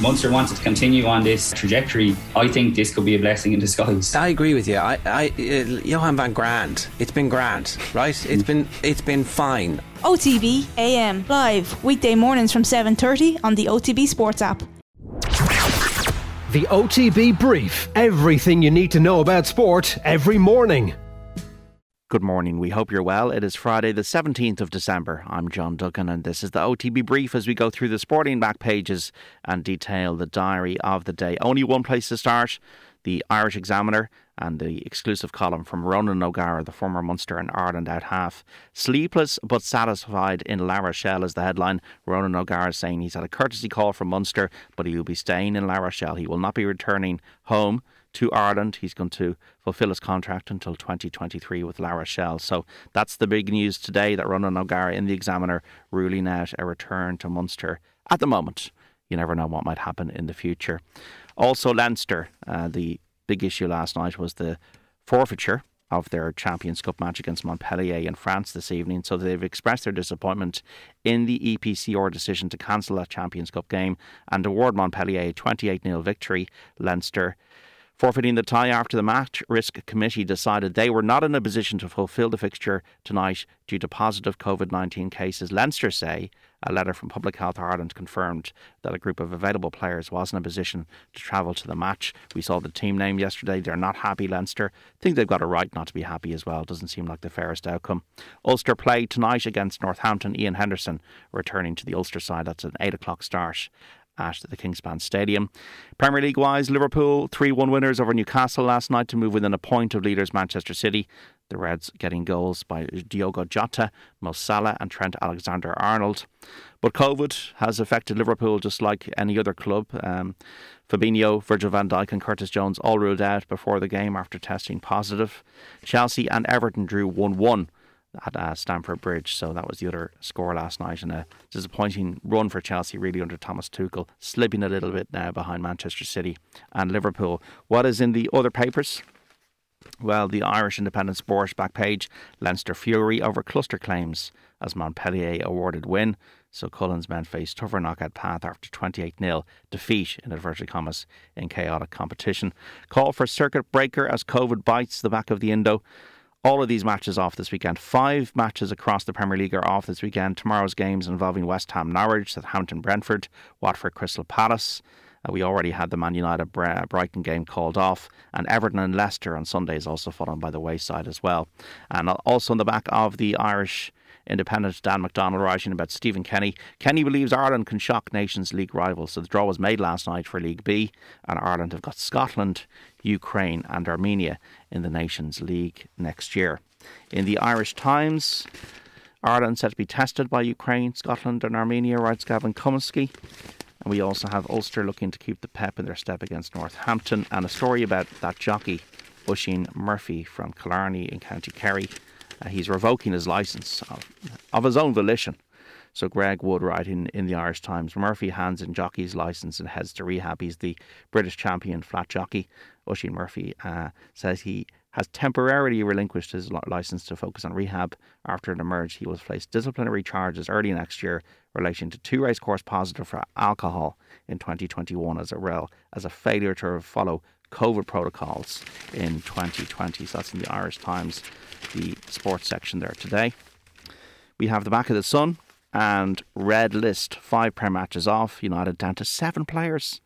Munster wants to continue on this trajectory, I think this could be a blessing in disguise. I agree with you. I, I uh, Johan van Graan, it's been grand, right? It's been it's been fine. OTB AM live weekday mornings from 7:30 on the OTB Sports app. The OTB Brief. Everything you need to know about sport every morning. Good morning. We hope you're well. It is Friday, the 17th of December. I'm John Duggan, and this is the OTB Brief as we go through the sporting back pages and detail the diary of the day. Only one place to start the Irish Examiner and the exclusive column from Ronan O'Gara, the former Munster and Ireland out half. Sleepless but satisfied in La Rochelle is the headline. Ronan O'Gara is saying he's had a courtesy call from Munster, but he will be staying in La Rochelle. He will not be returning home to Ireland. He's going to fulfil his contract until 2023 with La Rochelle. So that's the big news today that Ronan O'Gara in the Examiner ruling out a return to Munster at the moment. You never know what might happen in the future. Also, Leinster, uh, the big issue last night was the forfeiture of their Champions Cup match against Montpellier in France this evening. So they've expressed their disappointment in the EPCR decision to cancel that Champions Cup game and award Montpellier a 28 0 victory. Leinster Forfeiting the tie after the match risk committee decided they were not in a position to fulfil the fixture tonight due to positive COVID 19 cases. Leinster say a letter from Public Health Ireland confirmed that a group of available players was in a position to travel to the match. We saw the team name yesterday. They're not happy, Leinster. think they've got a right not to be happy as well. Doesn't seem like the fairest outcome. Ulster play tonight against Northampton. Ian Henderson returning to the Ulster side. That's an 8 o'clock start at the Kingspan Stadium. Premier League wise, Liverpool 3 1 winners over Newcastle last night to move within a point of leaders Manchester City. The Reds getting goals by Diogo Jota, Mo Salah, and Trent Alexander Arnold. But COVID has affected Liverpool just like any other club. Um, Fabinho, Virgil van Dijk, and Curtis Jones all ruled out before the game after testing positive. Chelsea and Everton drew 1 1 at uh, Stamford Bridge. So that was the other score last night, and a disappointing run for Chelsea really under Thomas Tuchel, slipping a little bit now behind Manchester City and Liverpool. What is in the other papers? Well, the Irish Independent Sport back page, Leinster Fury over cluster claims as Montpellier awarded win. So Cullen's men face tougher knockout path after 28 0 defeat, in inverted commas, in chaotic competition. Call for circuit breaker as COVID bites the back of the Indo all of these matches off this weekend. Five matches across the Premier League are off this weekend. Tomorrow's games involving West Ham Norwich, Southampton Brentford, Watford Crystal Palace. Uh, we already had the Man United Brighton game called off, and Everton and Leicester on Sunday is also fallen by the wayside as well. And also on the back of the Irish Independent Dan McDonnell writing about Stephen Kenny. Kenny believes Ireland can shock Nations League rivals. So the draw was made last night for League B, and Ireland have got Scotland, Ukraine, and Armenia in the Nations League next year. In the Irish Times, Ireland set to be tested by Ukraine, Scotland, and Armenia, writes Gavin Cummiskey. And we also have Ulster looking to keep the pep in their step against Northampton, and a story about that jockey, Oisin Murphy from Killarney in County Kerry. Uh, he's revoking his licence of, of his own volition. So Greg Wood writing in the Irish Times, Murphy hands in jockey's licence and heads to rehab. He's the British champion flat jockey. Oisin Murphy uh, says he has temporarily relinquished his licence to focus on rehab. After it emerged, he will face disciplinary charges early next year relating to two racecourse positive for alcohol in 2021 as a rel as a failure to follow COVID protocols in 2020. So that's in the Irish Times, the sports section there today. We have the back of the Sun and red list five prem matches off. United down to seven players.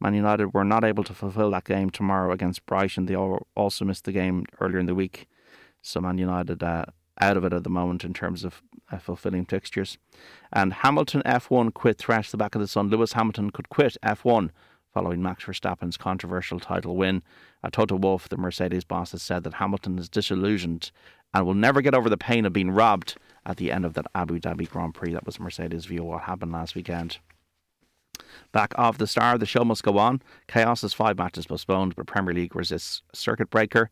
Man United were not able to fulfil that game tomorrow against Brighton. They also missed the game earlier in the week. So Man United uh, out of it at the moment in terms of uh, fulfilling fixtures. And Hamilton F1 quit thresh the back of the sun. Lewis Hamilton could quit F1 following Max Verstappen's controversial title win. Uh, Toto Wolff, the Mercedes boss, has said that Hamilton is disillusioned and will never get over the pain of being robbed at the end of that Abu Dhabi Grand Prix. That was Mercedes' view of what happened last weekend. Back off the star, the show must go on. Chaos has five matches postponed, but Premier League resists circuit breaker.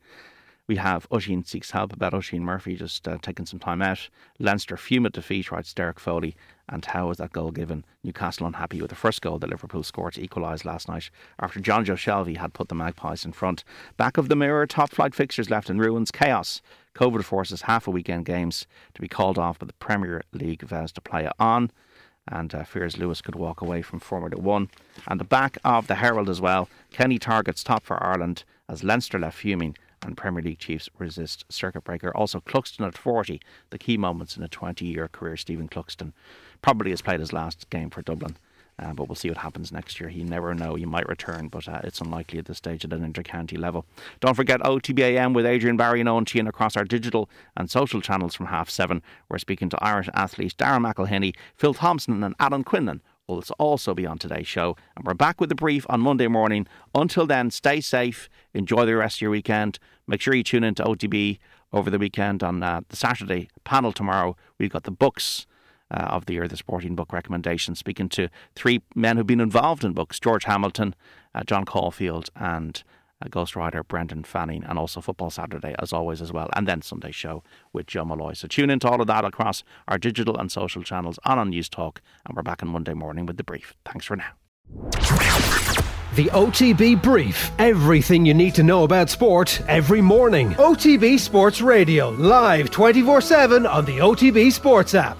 We have Oisin seeks help about Oisin Murphy just uh, taking some time out. Leinster fume at defeat, writes Derek Foley. And how was that goal given? Newcastle unhappy with the first goal that Liverpool scored to equalise last night after Jonjo Shelvey had put the Magpies in front. Back of the mirror, top flight fixtures left in ruins. Chaos. COVID forces half a weekend games to be called off, but the Premier League vows to play on. and uh, fears Lewis could walk away from Formula One. And the back of the Herald as well, Kenny targets top for Ireland as Leinster left fuming and Premier League chiefs resist circuit breaker. Also, Cluxton at 40, the key moments in a 20 year career. Stephen Cluxton probably has played his last game for Dublin. Uh, but we'll see what happens next year. You never know. He might return, but uh, it's unlikely at this stage at an inter-county level. Don't forget OTBAM with Adrian Barry and Eoin Sheahan across our digital and social channels from half seven. We're speaking to Irish athletes Darragh McElhinney, Phil Thompson, and Alan Quinlan will also be on today's show. And we're back with the brief on Monday morning. Until then, stay safe, enjoy the rest of your weekend. Make sure you tune in to OTB over the weekend on uh, the Saturday panel tomorrow. We've got the books uh, of the year, the sporting book recommendation, speaking to three men who've been involved in books George Hamilton, uh, John Caulfield, and uh, ghostwriter Brendan Fanning, and also Football Saturday, as always, as well, and then Sunday Show with Joe Molloy. So tune into all of that across our digital and social channels on on Newstalk, and we're back on Monday morning with the brief. Thanks for now. The OTB Brief. Everything you need to know about sport every morning. OTB Sports Radio, live 24 7 on the OTB Sports app.